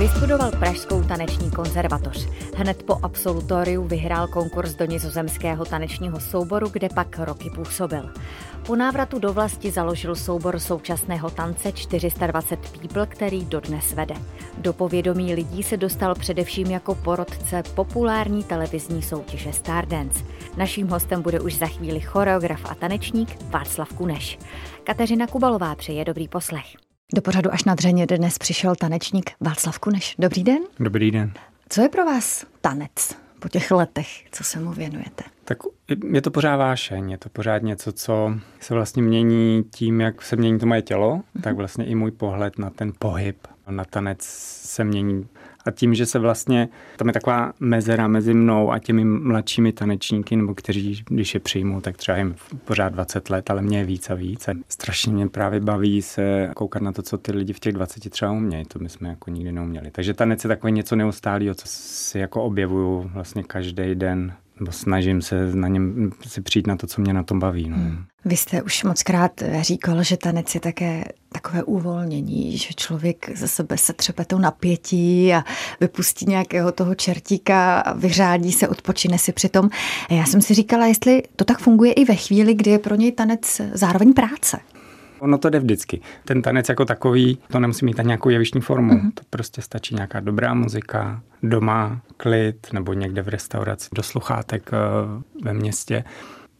Vystudoval Pražskou taneční konzervatoř. Hned po absolutoriu vyhrál konkurs do nizozemského tanečního souboru, kde pak roky působil. Po návratu do vlasti založil soubor současného tance 420 People, který dodnes vede. Do povědomí lidí se dostal především jako porodce populární televizní soutěže Stardance. Naším hostem bude už za chvíli choreograf a tanečník Václav Kuneš. Kateřina Kubalová přeje dobrý poslech. Do pořadu až na dřeně dnes přišel tanečník Václav Kuneš. Dobrý den. Dobrý den. Co je pro vás tanec po těch letech, co se mu věnujete? Tak je to pořád vášeň, je to pořád něco, co se vlastně mění tím, jak se mění to moje tělo, mm-hmm. tak vlastně i můj pohled na ten pohyb, na tanec se mění a tím, že se vlastně, tam je taková mezera mezi mnou a těmi mladšími tanečníky, nebo kteří, když je přijmou, tak třeba jim pořád 20 let, ale mě je víc a víc. A strašně mě právě baví se koukat na to, co ty lidi v těch 20 třeba umějí. To my jsme jako nikdy neuměli. Takže tanec je takové něco neustálého, co si jako objevuju vlastně každý den nebo snažím se na něm si přijít na to, co mě na tom baví. No. Hmm. Vy jste už moc krát říkal, že tanec je také takové uvolnění, že člověk ze sebe se třepe to napětí a vypustí nějakého toho čertíka a vyřádí se, odpočine si přitom. Já jsem si říkala, jestli to tak funguje i ve chvíli, kdy je pro něj tanec zároveň práce. Ono to jde vždycky. Ten tanec jako takový, to nemusí mít nějakou jevištní formu. Mm-hmm. To prostě stačí nějaká dobrá muzika, doma, klid, nebo někde v restauraci, do sluchátek eh, ve městě.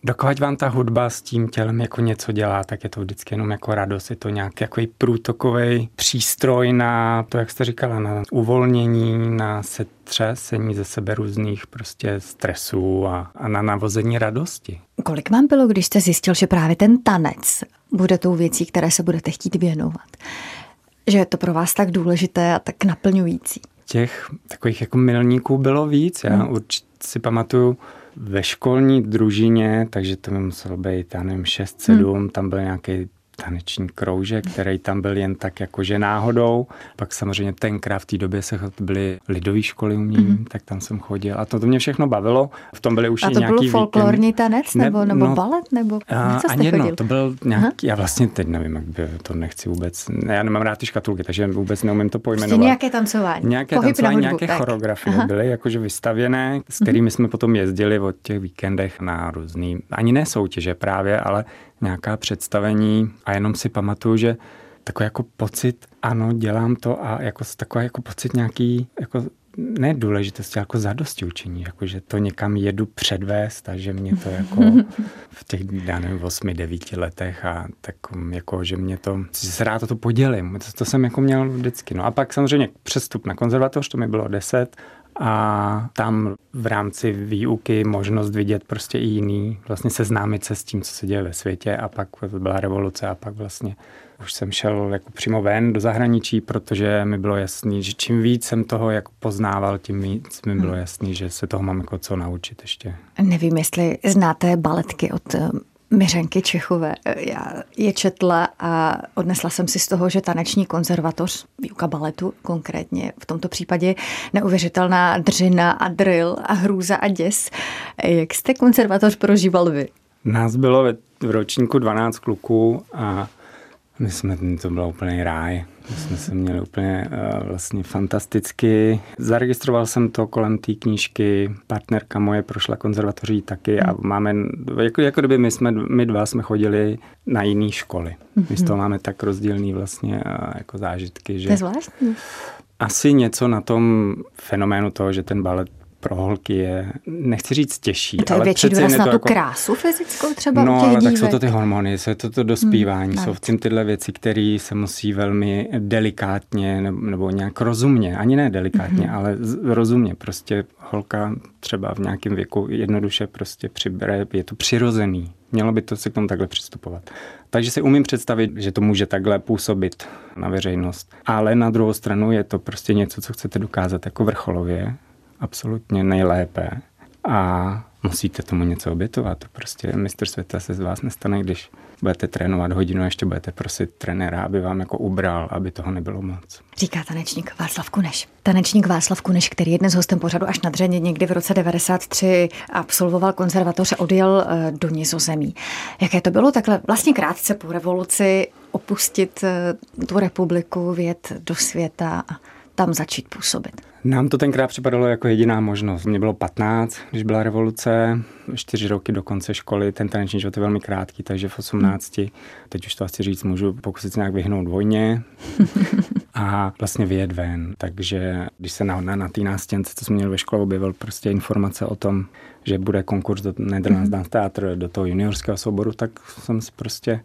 Dokud vám ta hudba s tím tělem jako něco dělá, tak je to vždycky jenom jako radost. Je to nějaký jako průtokový přístroj na to, jak jste říkala, na uvolnění, na setřesení ze sebe různých prostě stresů a, a na navození radosti. Kolik vám bylo, když jste zjistil, že právě ten tanec bude tou věcí, které se budete chtít věnovat? Že je to pro vás tak důležité a tak naplňující? Těch takových jako milníků bylo víc. Já hmm. určitě si pamatuju, ve školní družině, takže to by muselo být, já nevím, 6-7, hmm. tam byl nějaký taneční kroužek, který tam byl jen tak jakože náhodou. Pak samozřejmě tenkrát v té době se byly lidové školy umění, mm-hmm. tak tam jsem chodil a to, to mě všechno bavilo. V tom byly už a to nějaký byl folklorní tanec nebo, ne, nebo no, balet? Nebo a, ani jedno, to byl nějaký, Aha. já vlastně teď nevím, jak by to nechci vůbec, já nemám rád ty škatulky, takže vůbec neumím to pojmenovat. Prostě nějaké tancování. Nějaké Pohyb tancování, hudbu, nějaké tak. choreografie Aha. byly jakože vystavěné, s kterými mm-hmm. jsme potom jezdili od těch víkendech na různý, ani ne soutěže právě, ale nějaká představení a jenom si pamatuju, že takový jako pocit, ano, dělám to a jako takový jako pocit nějaký, jako ne důležitosti, jako zadosti učení, jako že to někam jedu předvést a že mě to jako v těch, já nevím, 8, 9 letech a tak jako, že mě to, se rád to podělím, to, to jsem jako měl vždycky. No a pak samozřejmě přestup na konzervatoř, to mi bylo 10 a tam v rámci výuky možnost vidět prostě i jiný, vlastně seznámit se s tím, co se děje ve světě a pak byla revoluce a pak vlastně už jsem šel jako přímo ven do zahraničí, protože mi bylo jasný, že čím víc jsem toho jako poznával, tím víc mi bylo hmm. jasný, že se toho mám jako co naučit ještě. Nevím, jestli znáte baletky od Miřenky Čechové. Já je četla a odnesla jsem si z toho, že taneční konzervatoř, výuka baletu konkrétně, v tomto případě neuvěřitelná dřina a drill a hrůza a děs. Jak jste konzervatoř prožíval vy? Nás bylo v ročníku 12 kluků a my jsme, to byl úplný ráj. My jsme se měli úplně uh, vlastně fantasticky. Zaregistroval jsem to kolem té knížky. Partnerka moje prošla konzervatoří taky a hmm. máme, jako, jako kdyby my, jsme, my dva jsme chodili na jiné školy. My z toho hmm. máme tak rozdílný vlastně uh, jako zážitky. Že to je zvláštní. Asi něco na tom fenoménu toho, že ten balet pro holky je, nechci říct těžší. To je ale větší důraz na tu jako... krásu fyzickou třeba No, u těch ale dívek. tak jsou to ty hormony, jsou to to dospívání, hmm, jsou v tím tyhle věci, které se musí velmi delikátně nebo, nebo nějak rozumně, ani ne delikátně, hmm. ale rozumně. Prostě holka třeba v nějakém věku jednoduše prostě přibere, je to přirozený. Mělo by to se k tomu takhle přistupovat. Takže si umím představit, že to může takhle působit na veřejnost. Ale na druhou stranu je to prostě něco, co chcete dokázat jako vrcholově absolutně nejlépe. A musíte tomu něco obětovat. Prostě mistr světa se z vás nestane, když budete trénovat hodinu a ještě budete prosit trenéra, aby vám jako ubral, aby toho nebylo moc. Říká tanečník Václav Kuneš. Tanečník Václav Kuneš, který je dnes hostem pořadu až na dřeně, někdy v roce 93 absolvoval konzervatoř a odjel eh, do Nizozemí. Jaké to bylo takhle vlastně krátce po revoluci opustit eh, tu republiku, vět do světa a tam začít působit? Nám to tenkrát připadalo jako jediná možnost. Mně bylo 15, když byla revoluce, čtyři roky do konce školy, ten taneční život je velmi krátký, takže v 18, teď už to asi říct můžu, pokusit se nějak vyhnout vojně a vlastně vyjet ven. Takže když se na, na, na té nástěnce, co jsme měli ve škole, objevil prostě informace o tom, že bude konkurs do Netherlands mm. Dance Theatre, do toho juniorského souboru, tak jsem si prostě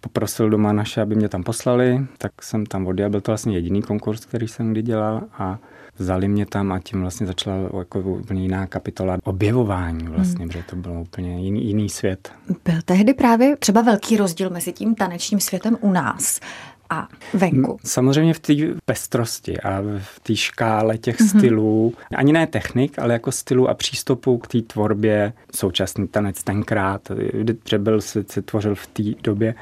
poprosil doma naše, aby mě tam poslali, tak jsem tam odjel. Byl to vlastně jediný konkurs, který jsem kdy dělal a vzali mě tam a tím vlastně začala jako úplně jiná kapitola objevování vlastně, hmm. protože to bylo úplně jiný, jiný svět. Byl tehdy právě třeba velký rozdíl mezi tím tanečním světem u nás a venku. Samozřejmě v té pestrosti a v té škále těch mm-hmm. stylů, ani ne technik, ale jako stylu a přístupu k té tvorbě současný tanec tenkrát, že byl se, se tvořil v té době,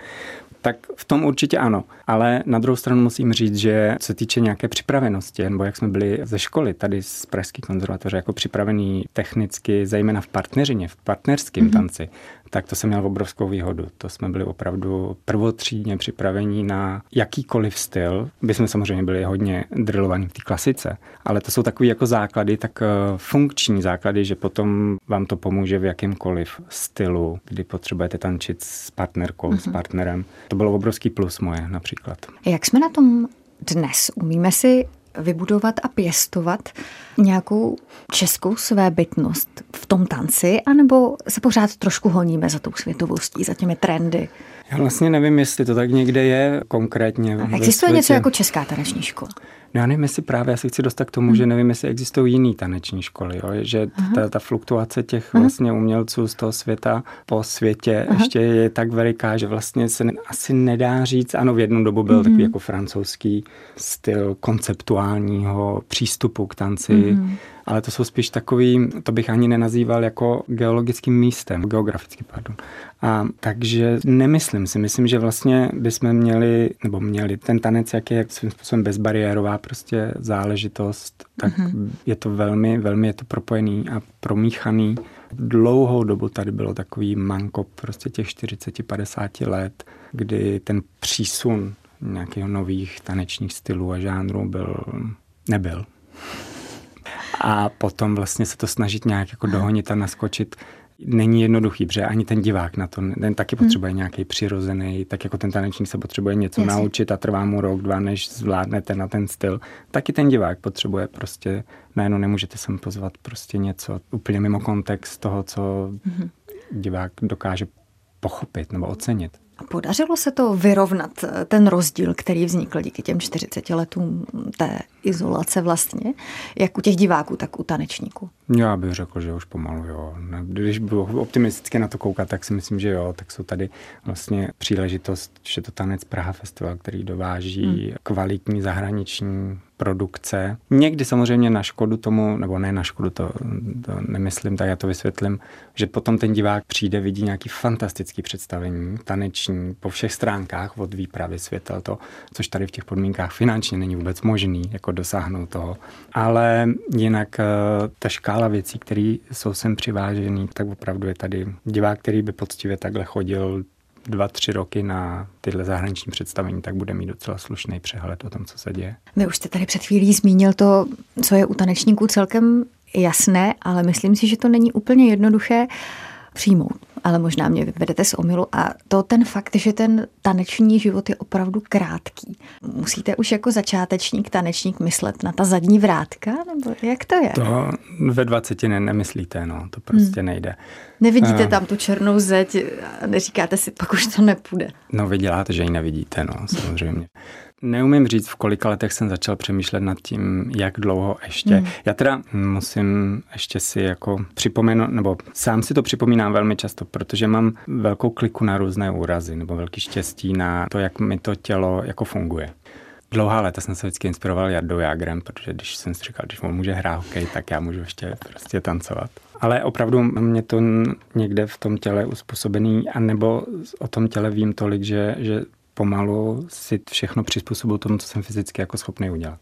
tak v tom určitě ano. Ale na druhou stranu musím říct, že co se týče nějaké připravenosti, nebo jak jsme byli ze školy tady z Pražské konzervatoře jako připravený technicky, zejména v partneřině, v partnerském mm-hmm. tanci, tak to jsem měl obrovskou výhodu. To jsme byli opravdu prvotřídně připravení na jakýkoliv styl. My jsme samozřejmě byli hodně drillovaní v té klasice, ale to jsou takové jako základy, tak eh, funkční základy, že potom vám to pomůže v jakýmkoliv stylu, kdy potřebujete tančit s partnerkou, mm-hmm. s mhm. partnerem. To bylo obrovský plus moje například. Jak jsme na tom dnes? Umíme si vybudovat a pěstovat nějakou českou svébytnost v tom tanci, anebo se pořád trošku honíme za tou světovostí, za těmi trendy? Já vlastně nevím, jestli to tak někde je konkrétně. A existuje něco jako česká taneční škola? No já nevím, jestli právě, já se chci dostat k tomu, hmm. že nevím, jestli existují jiný taneční školy, jo? že ta, ta fluktuace těch Aha. vlastně umělců z toho světa po světě Aha. ještě je tak veliká, že vlastně se ne, asi nedá říct, ano, v jednu dobu byl hmm. takový jako francouzský styl konceptuálního přístupu k tanci, hmm ale to jsou spíš takový, to bych ani nenazýval jako geologickým místem, geografický, pardon. A takže nemyslím si, myslím, že vlastně bychom měli, nebo měli ten tanec, jak je svým způsobem bezbariérová prostě záležitost, tak mm-hmm. je to velmi, velmi je to propojený a promíchaný. Dlouhou dobu tady bylo takový manko prostě těch 40-50 let, kdy ten přísun nějakých nových tanečních stylů a žánrů byl, nebyl a potom vlastně se to snažit nějak jako dohonit a naskočit není jednoduchý, protože ani ten divák na to, ten taky hmm. potřebuje hmm. nějaký přirozený, tak jako ten tanečník se potřebuje něco Jasně. naučit a trvá mu rok, dva, než zvládnete na ten styl. Taky ten divák potřebuje prostě, najednou nemůžete sem pozvat prostě něco úplně mimo kontext toho, co hmm. divák dokáže pochopit nebo ocenit. Podařilo se to vyrovnat eh, ten rozdíl, který vznikl díky těm 40 letům té izolace vlastně, jak u těch diváků, tak u tanečníků? Já bych řekl, že už pomalu jo. Když bylo optimisticky na to koukat, tak si myslím, že jo. Tak jsou tady vlastně příležitost, že to Tanec Praha Festival, který dováží hmm. kvalitní zahraniční produkce. Někdy samozřejmě na škodu tomu, nebo ne na škodu, to, to nemyslím, tak já to vysvětlím, že potom ten divák přijde, vidí nějaký fantastický představení, taneční, po všech stránkách od výpravy světel, to, což tady v těch podmínkách finančně není vůbec možný, jako dosáhnout toho. Ale jinak eh, ta škála věcí, které jsou sem přivážený, tak opravdu je tady divák, který by poctivě takhle chodil dva, tři roky na tyhle zahraniční představení, tak bude mít docela slušný přehled o tom, co se děje. Vy už jste tady před chvílí zmínil to, co je u tanečníků celkem jasné, ale myslím si, že to není úplně jednoduché přijmout ale možná mě vyvedete z omilu. A to ten fakt, že ten taneční život je opravdu krátký. Musíte už jako začátečník, tanečník myslet na ta zadní vrátka, nebo jak to je? To ve 20 ne, nemyslíte, no, to prostě hmm. nejde. Nevidíte uh, tam tu černou zeď a neříkáte si, pak už to nepůjde. No vy děláte, že ji nevidíte, no, samozřejmě. Neumím říct, v kolika letech jsem začal přemýšlet nad tím, jak dlouho ještě. Hmm. Já teda musím ještě si jako připomenout, nebo sám si to připomínám velmi často, protože mám velkou kliku na různé úrazy, nebo velký štěstí na to, jak mi to tělo jako funguje. Dlouhá léta jsem se vždycky inspiroval Jardou Jagrem, protože když jsem si říkal, když on může hrát hokej, tak já můžu ještě prostě tancovat. Ale opravdu mě to někde v tom těle uspůsobený, anebo o tom těle vím tolik, že, že pomalu si všechno přizpůsobil tomu, co jsem fyzicky jako schopný udělat.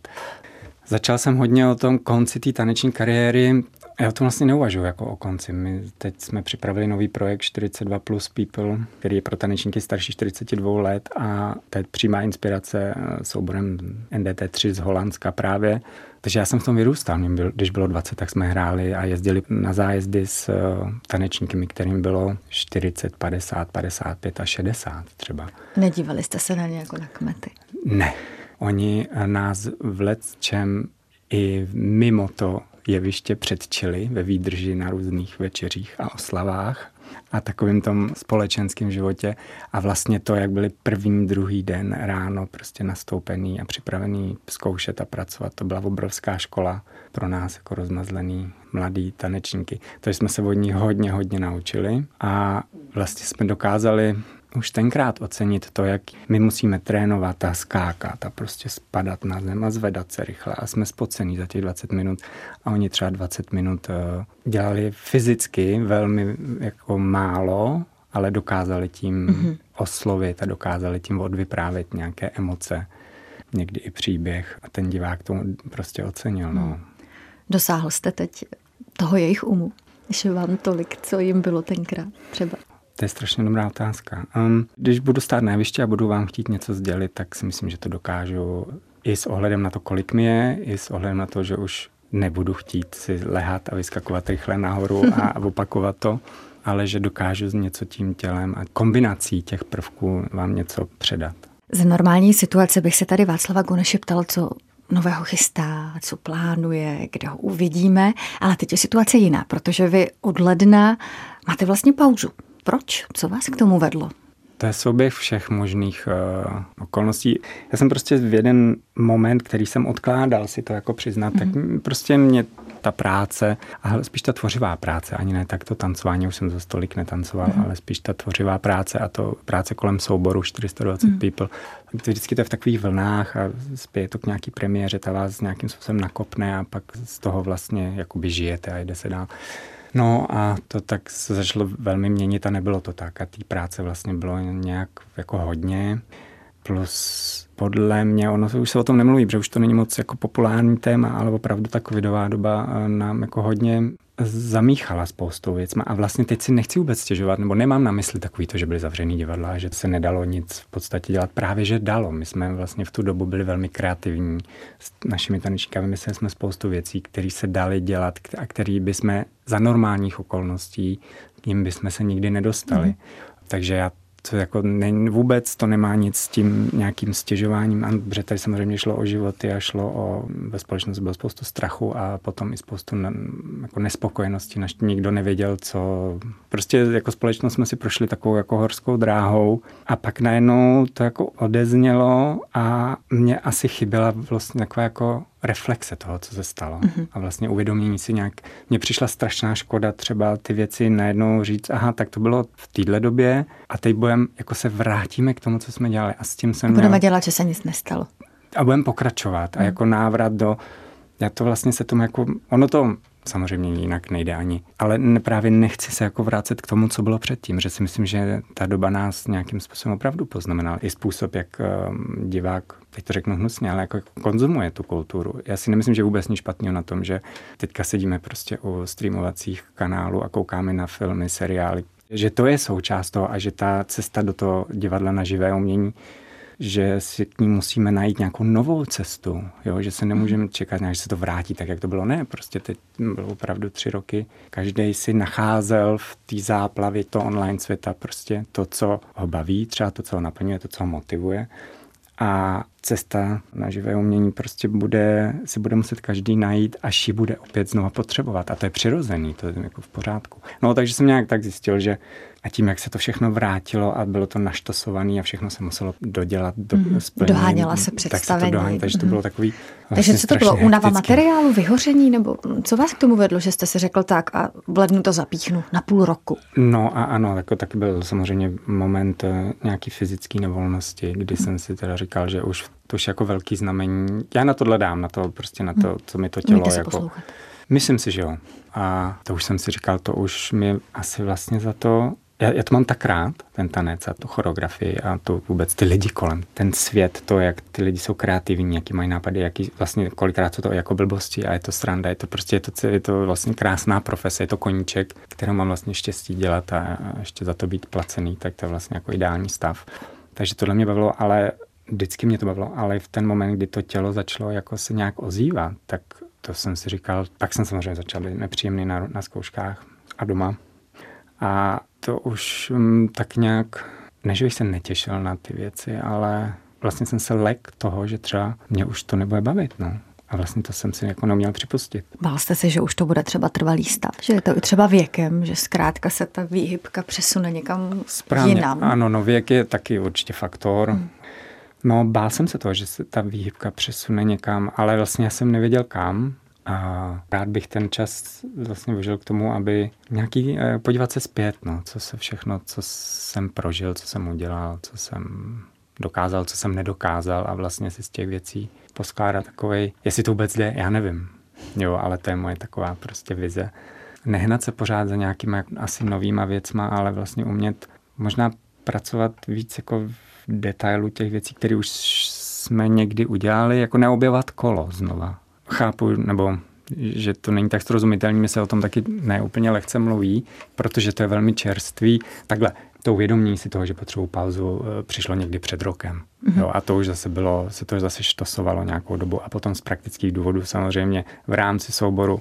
Začal jsem hodně o tom konci té taneční kariéry. Já o tom vlastně neuvažuji jako o konci. My teď jsme připravili nový projekt 42 plus people, který je pro tanečníky starší 42 let a teď přímá inspirace eh, souborem NDT3 z Holandska právě. Takže já jsem v tom vyrůstal. Mě byl, když bylo 20, tak jsme hráli a jezdili na zájezdy s uh, tanečníky, kterým bylo 40, 50, 55 a 60 třeba. Nedívali jste se na ně jako na kmety? Ne. Oni nás v čem i mimo to jeviště předčili ve výdrži na různých večeřích a oslavách a takovým tom společenském životě. A vlastně to, jak byli první, druhý den ráno prostě nastoupený a připravený zkoušet a pracovat, to byla obrovská škola pro nás jako rozmazlený mladý tanečníky. Takže jsme se od ní hodně, hodně naučili a vlastně jsme dokázali už tenkrát ocenit to, jak my musíme trénovat a skákat a prostě spadat na zem a zvedat se rychle a jsme spocený za těch 20 minut a oni třeba 20 minut eh, dělali fyzicky velmi jako málo, ale dokázali tím mm-hmm. oslovit a dokázali tím odvyprávět nějaké emoce, někdy i příběh a ten divák to prostě ocenil. No. Mm. Dosáhl jste teď toho jejich umu, že vám tolik, co jim bylo tenkrát třeba? To je strašně dobrá otázka. Um, když budu stát na jevišti a budu vám chtít něco sdělit, tak si myslím, že to dokážu i s ohledem na to, kolik mi je, i s ohledem na to, že už nebudu chtít si lehat a vyskakovat rychle nahoru a opakovat to, ale že dokážu něco tím tělem a kombinací těch prvků vám něco předat. Z normální situace bych se tady Václava Guneše ptal, co nového chystá, co plánuje, kde ho uvidíme, ale teď je situace jiná, protože vy od ledna máte vlastně pauzu. Proč? Co vás k tomu vedlo? To je souběh všech možných uh, okolností. Já jsem prostě v jeden moment, který jsem odkládal si to jako přiznat, mm-hmm. tak mhm. prostě mě ta práce, a spíš ta tvořivá práce, ani ne tak to tancování, už jsem za stolik netancoval, mm-hmm. ale spíš ta tvořivá práce a to práce kolem souboru 420 mm-hmm. people. Vždycky to je v takových vlnách a spěje to k nějaký premiéře, ta vás nějakým způsobem nakopne a pak z toho vlastně jakoby žijete a jde se dál. No a to tak se začalo velmi měnit a nebylo to tak. A té práce vlastně bylo nějak jako hodně. Plus podle mě, ono už se o tom nemluví, protože už to není moc jako populární téma, ale opravdu ta covidová doba eh, nám jako hodně zamíchala spoustou věcma a vlastně teď si nechci vůbec stěžovat, nebo nemám na mysli takový to, že byly zavřený divadla, že se nedalo nic v podstatě dělat. Právě, že dalo. My jsme vlastně v tu dobu byli velmi kreativní s našimi tanečníky, mysleli jsme spoustu věcí, které se daly dělat a které bychom za normálních okolností, jim bychom se nikdy nedostali. Mm. Takže já to jako ne, vůbec to nemá nic s tím nějakým stěžováním, protože tady samozřejmě šlo o životy a šlo o, ve společnosti bylo spoustu strachu a potom i spoustu ne, jako nespokojenosti, naš nikdo nevěděl, co, prostě jako společnost jsme si prošli takovou jako horskou dráhou a pak najednou to jako odeznělo a mě asi chyběla vlastně taková jako reflexe toho, co se stalo. Mm-hmm. A vlastně uvědomění si nějak, mně přišla strašná škoda třeba ty věci najednou říct, aha, tak to bylo v téhle době a teď budeme, jako se vrátíme k tomu, co jsme dělali. A s tím jsem Budeme měl... dělat, že se nic nestalo. A budeme pokračovat. Mm. A mhm. jako návrat do, já to vlastně se tomu jako, ono to samozřejmě jinak nejde ani. Ale právě nechci se jako vrátit k tomu, co bylo předtím, že si myslím, že ta doba nás nějakým způsobem opravdu poznamenala. I způsob, jak um, divák, teď to řeknu hnusně, ale jako konzumuje tu kulturu. Já si nemyslím, že vůbec nic špatného na tom, že teďka sedíme prostě u streamovacích kanálů a koukáme na filmy, seriály, že to je součást toho a že ta cesta do toho divadla na živé umění že si k ní musíme najít nějakou novou cestu, jo? že se nemůžeme čekat, že se to vrátí tak, jak to bylo. Ne, prostě teď bylo opravdu tři roky. Každý si nacházel v té záplavě to online světa prostě to, co ho baví, třeba to, co ho naplňuje, to, co ho motivuje. A cesta na živé umění prostě bude, si bude muset každý najít, až ji bude opět znova potřebovat. A to je přirozený, to je jako v pořádku. No, takže jsem nějak tak zjistil, že a tím, jak se to všechno vrátilo a bylo to naštosované a všechno se muselo dodělat, do, mm, splnění, doháněla se představení. Tak se to takže to bylo takový vlastně Takže co to bylo? Únava materiálu, vyhoření? Nebo co vás k tomu vedlo, že jste si řekl tak a v lednu to zapíchnu na půl roku? No a ano, jako taky byl samozřejmě moment eh, nějaký fyzické nevolnosti, kdy mm. jsem si teda říkal, že už to už jako velký znamení. Já na tohle dám, na to prostě na to, mhm. co mi to tělo jako... Poslouchat Myslím si, že jo. A to už jsem si říkal, to už mi asi vlastně za to já, já to mám tak rád, ten tanec a tu choreografii a to vůbec ty lidi kolem, ten svět, to, jak ty lidi jsou kreativní, jaký mají nápady, jaký vlastně kolikrát jsou to jako blbosti a je to sranda, je to prostě, je to, je to vlastně krásná profese, je to koníček, kterou mám vlastně štěstí dělat a ještě za to být placený, tak to je vlastně jako ideální stav. Takže tohle mě bavilo, ale vždycky mě to bavilo, ale v ten moment, kdy to tělo začalo jako se nějak ozývat, tak to jsem si říkal, tak jsem samozřejmě začal být nepříjemný na, na zkouškách a doma. A to už um, tak nějak, než bych se netěšil na ty věci, ale vlastně jsem se lek toho, že třeba mě už to nebude bavit, no. A vlastně to jsem si jako neměl připustit. Bál jste si, že už to bude třeba trvalý stav, že je to i třeba věkem, že zkrátka se ta výhybka přesune někam Správně. jinam. Ano, no věk je taky určitě faktor. Hmm. No, bál jsem se toho, že se ta výhybka přesune někam, ale vlastně já jsem nevěděl kam. A rád bych ten čas vlastně využil k tomu, aby nějaký, eh, podívat se zpět, no, co se všechno, co jsem prožil, co jsem udělal, co jsem dokázal, co jsem nedokázal a vlastně si z těch věcí poskládat takovej, jestli to vůbec jde, já nevím. Jo, ale to je moje taková prostě vize. Nehnat se pořád za nějakýma asi novýma věcma, ale vlastně umět možná pracovat víc jako detailu těch věcí, které už jsme někdy udělali, jako neobjevat kolo znova chápu, nebo že to není tak srozumitelné, mi se o tom taky neúplně lehce mluví, protože to je velmi čerstvý. Takhle, to uvědomění si toho, že potřebuji pauzu, eh, přišlo někdy před rokem. Mm-hmm. Jo, a to už zase bylo, se to zase štosovalo nějakou dobu. A potom z praktických důvodů samozřejmě v rámci souboru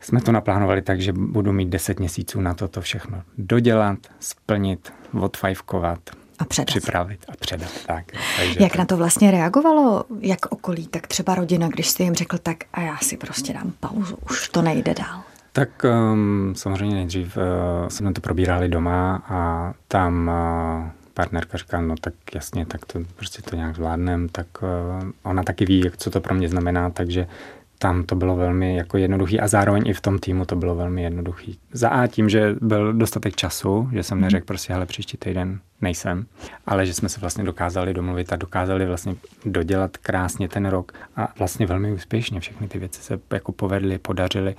jsme to naplánovali tak, že budu mít 10 měsíců na to to všechno dodělat, splnit, odfajfkovat, a předat. Připravit a předat. Tak, takže Jak to... na to vlastně reagovalo, jak okolí, tak třeba rodina, když jste jim řekl, tak a já si prostě dám pauzu, už to nejde dál. Tak um, samozřejmě nejdřív uh, jsme to probírali doma a tam uh, partnerka říká, no tak jasně, tak to prostě to nějak zvládnem, tak uh, ona taky ví, co to pro mě znamená, takže tam to bylo velmi jako jednoduchý a zároveň i v tom týmu to bylo velmi jednoduchý. Za A tím, že byl dostatek času, že jsem mhm. neřekl prostě, hele, příští týden nejsem, ale že jsme se vlastně dokázali domluvit a dokázali vlastně dodělat krásně ten rok a vlastně velmi úspěšně všechny ty věci se jako povedly, podařily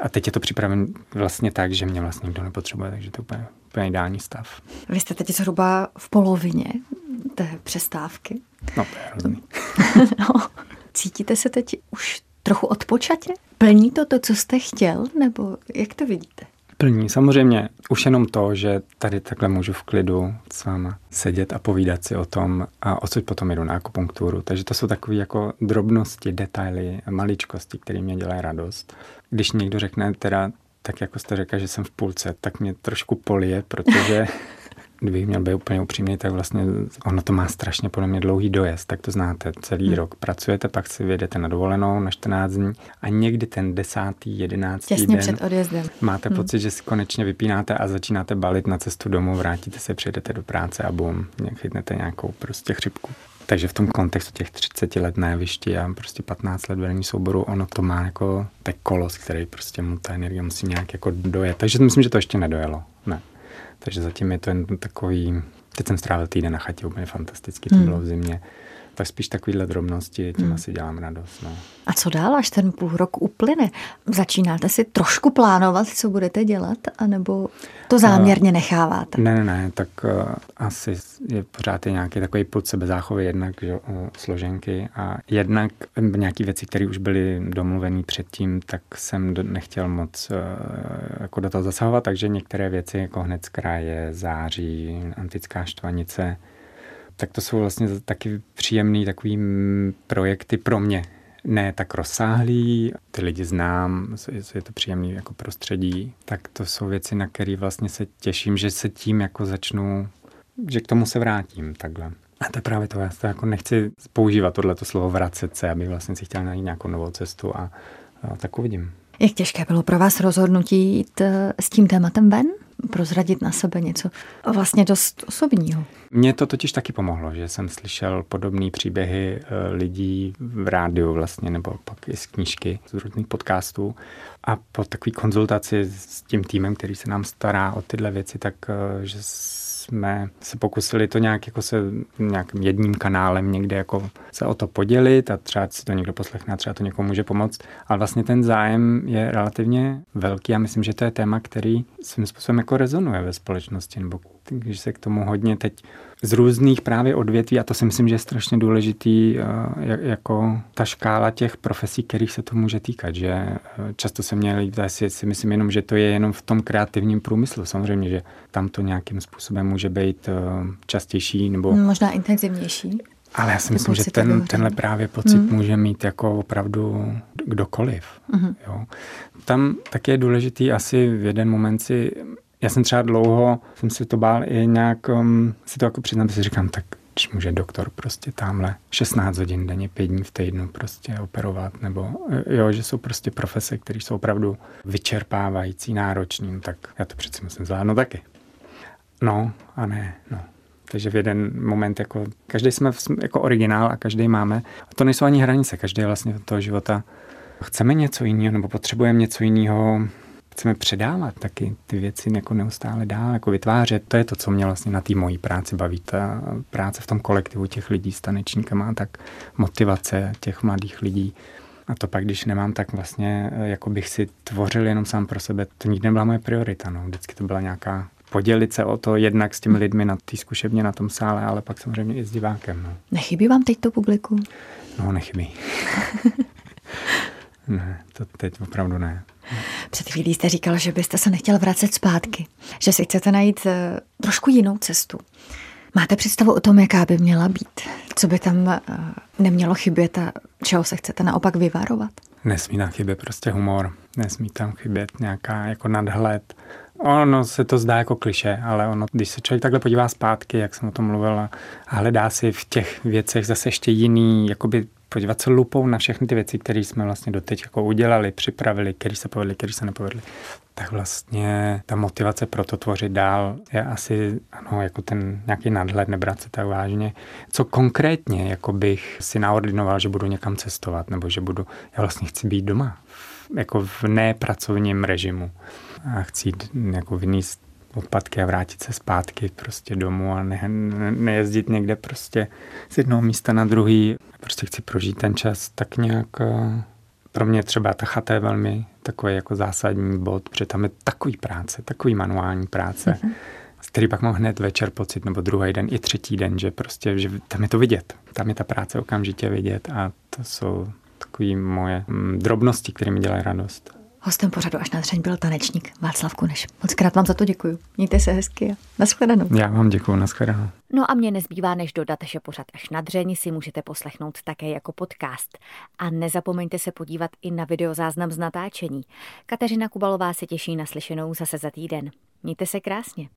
a teď je to připraven vlastně tak, že mě vlastně nikdo nepotřebuje, takže to je úplně, úplně ideální stav. Vy jste teď zhruba v polovině té přestávky. No, to je hrozný. no. Cítíte se teď už trochu odpočatě? Plní to to, co jste chtěl, nebo jak to vidíte? Plní. Samozřejmě už jenom to, že tady takhle můžu v klidu s váma sedět a povídat si o tom, a odsud potom jdu na akupunkturu. Takže to jsou takové jako drobnosti, detaily, maličkosti, které mě dělají radost. Když někdo řekne teda, tak jako jste řekla, že jsem v půlce, tak mě trošku polije, protože kdybych měl být úplně upřímný, tak vlastně ono to má strašně podle mě dlouhý dojezd, tak to znáte. Celý hmm. rok pracujete, pak si vyjedete na dovolenou na 14 dní a někdy ten desátý, jedenáctý Těsně den před odjezdem. máte hmm. pocit, že si konečně vypínáte a začínáte balit na cestu domů, vrátíte se, přijedete do práce a bum, chytnete nějakou prostě chřipku. Takže v tom kontextu těch 30 let na jevišti a prostě 15 let vedení souboru, ono to má jako tak kolos, který prostě mu ta energie musí nějak jako dojet. Takže myslím, že to ještě nedojelo. Ne. Takže zatím je to jen takový, teď jsem strávil týden na chatě, úplně fantasticky, to hmm. bylo v zimě. Tak spíš takovýhle drobnosti, tím hmm. asi dělám radost. No. A co dál, až ten půl rok uplyne? Začínáte si trošku plánovat, co budete dělat, anebo to záměrně necháváte? Ne, ne, ne, tak uh, asi je pořád je nějaký takový pod sebe záchovy jednak že, uh, složenky a jednak nějaké věci, které už byly domluvené předtím, tak jsem do, nechtěl moc uh, jako do toho zasahovat, takže některé věci jako hned z kraje, září, antická štvanice, tak to jsou vlastně taky příjemný takový projekty pro mě. Ne tak rozsáhlý, ty lidi znám, je to příjemný jako prostředí, tak to jsou věci, na které vlastně se těším, že se tím jako začnu, že k tomu se vrátím takhle. A to je právě to, já to jako nechci používat tohleto slovo vracet se, abych vlastně si chtěl najít nějakou novou cestu a, a tak uvidím. Jak těžké bylo pro vás rozhodnutí jít eh, s tím tématem ven? Prozradit na sebe něco vlastně dost osobního. Mně to totiž taky pomohlo, že jsem slyšel podobné příběhy eh, lidí v rádiu vlastně, nebo pak i z knížky, z různých podcastů. A po takové konzultaci s tím týmem, který se nám stará o tyhle věci, tak eh, že jsme se pokusili to nějak jako se nějakým jedním kanálem někde jako se o to podělit a třeba si to někdo poslechne a třeba to někomu může pomoct. Ale vlastně ten zájem je relativně velký a myslím, že to je téma, který svým způsobem jako rezonuje ve společnosti, nebo když se k tomu hodně teď z různých právě odvětví, a to si myslím, že je strašně důležitý, eh, jako ta škála těch profesí, kterých se to může týkat, že eh, často se mě líbí, si, si myslím jenom, že to je jenom v tom kreativním průmyslu. Samozřejmě, že tam to nějakým způsobem může být eh, častější nebo... Možná intenzivnější. Ale já si myslím, že ten, tenhle právě pocit mm. může mít jako opravdu kdokoliv. Mm. Jo. Tam taky je důležitý asi v jeden moment si já jsem třeba dlouho, jsem si to bál i nějak, um, si to jako přiznám, si říkám, tak když může doktor prostě tamhle 16 hodin denně, 5 dní v týdnu prostě operovat, nebo jo, že jsou prostě profese, které jsou opravdu vyčerpávající, náročný, tak já to přece musím zvládnout taky. No a ne, no. Takže v jeden moment jako, každý jsme jako originál a každý máme. A to nejsou ani hranice, každý vlastně toho života. Chceme něco jiného nebo potřebujeme něco jiného, chceme předávat taky ty věci jako neustále dál, jako vytvářet. To je to, co mě vlastně na té mojí práci baví. Ta práce v tom kolektivu těch lidí s tanečníkama, tak motivace těch mladých lidí. A to pak, když nemám, tak vlastně eh, jako bych si tvořil jenom sám pro sebe. To nikdy nebyla moje priorita. No. Vždycky to byla nějaká podělit se o to jednak s těmi lidmi na té zkušebně, na tom sále, ale pak samozřejmě i s divákem. No. Nechybí vám teď to publikum? No, nechybí. ne, to teď opravdu ne. Před chvílí jste říkal, že byste se nechtěl vracet zpátky, že si chcete najít eh, trošku jinou cestu. Máte představu o tom, jaká by měla být? Co by tam eh, nemělo chybět a čeho se chcete naopak vyvarovat? Nesmí tam chybět prostě humor, nesmí tam chybět nějaká jako nadhled. Ono se to zdá jako kliše, ale ono, když se člověk takhle podívá zpátky, jak jsem o tom mluvil, a hledá si v těch věcech zase ještě jiný, jakoby podívat se lupou na všechny ty věci, které jsme vlastně doteď jako udělali, připravili, které se povedly, které se nepovedly, tak vlastně ta motivace pro to tvořit dál je asi ano, jako ten nějaký nadhled, nebrat se tak vážně. Co konkrétně jako bych si naordinoval, že budu někam cestovat, nebo že budu, já vlastně chci být doma, jako v nepracovním režimu a chci jít jako vyníst odpadky a vrátit se zpátky prostě domů a ne, ne, nejezdit někde prostě z jednoho místa na druhý. Prostě chci prožít ten čas tak nějak eh, pro mě třeba ta chata je velmi takový jako zásadní bod, protože tam je takový práce, takový manuální práce, mm-hmm. z který pak mám hned večer pocit, nebo druhý den i třetí den, že prostě, že tam je to vidět. Tam je ta práce okamžitě vidět a to jsou takové moje mm, drobnosti, které mi dělají radost. Hostem pořadu až na dřeň byl tanečník Václav Kuneš. Moc krát vám za to děkuji. Mějte se hezky a nashledanou. Já vám děkuji, nashledanou. No a mě nezbývá, než dodat, že pořad až na dřeň si můžete poslechnout také jako podcast. A nezapomeňte se podívat i na videozáznam z natáčení. Kateřina Kubalová se těší na slyšenou zase za týden. Mějte se krásně.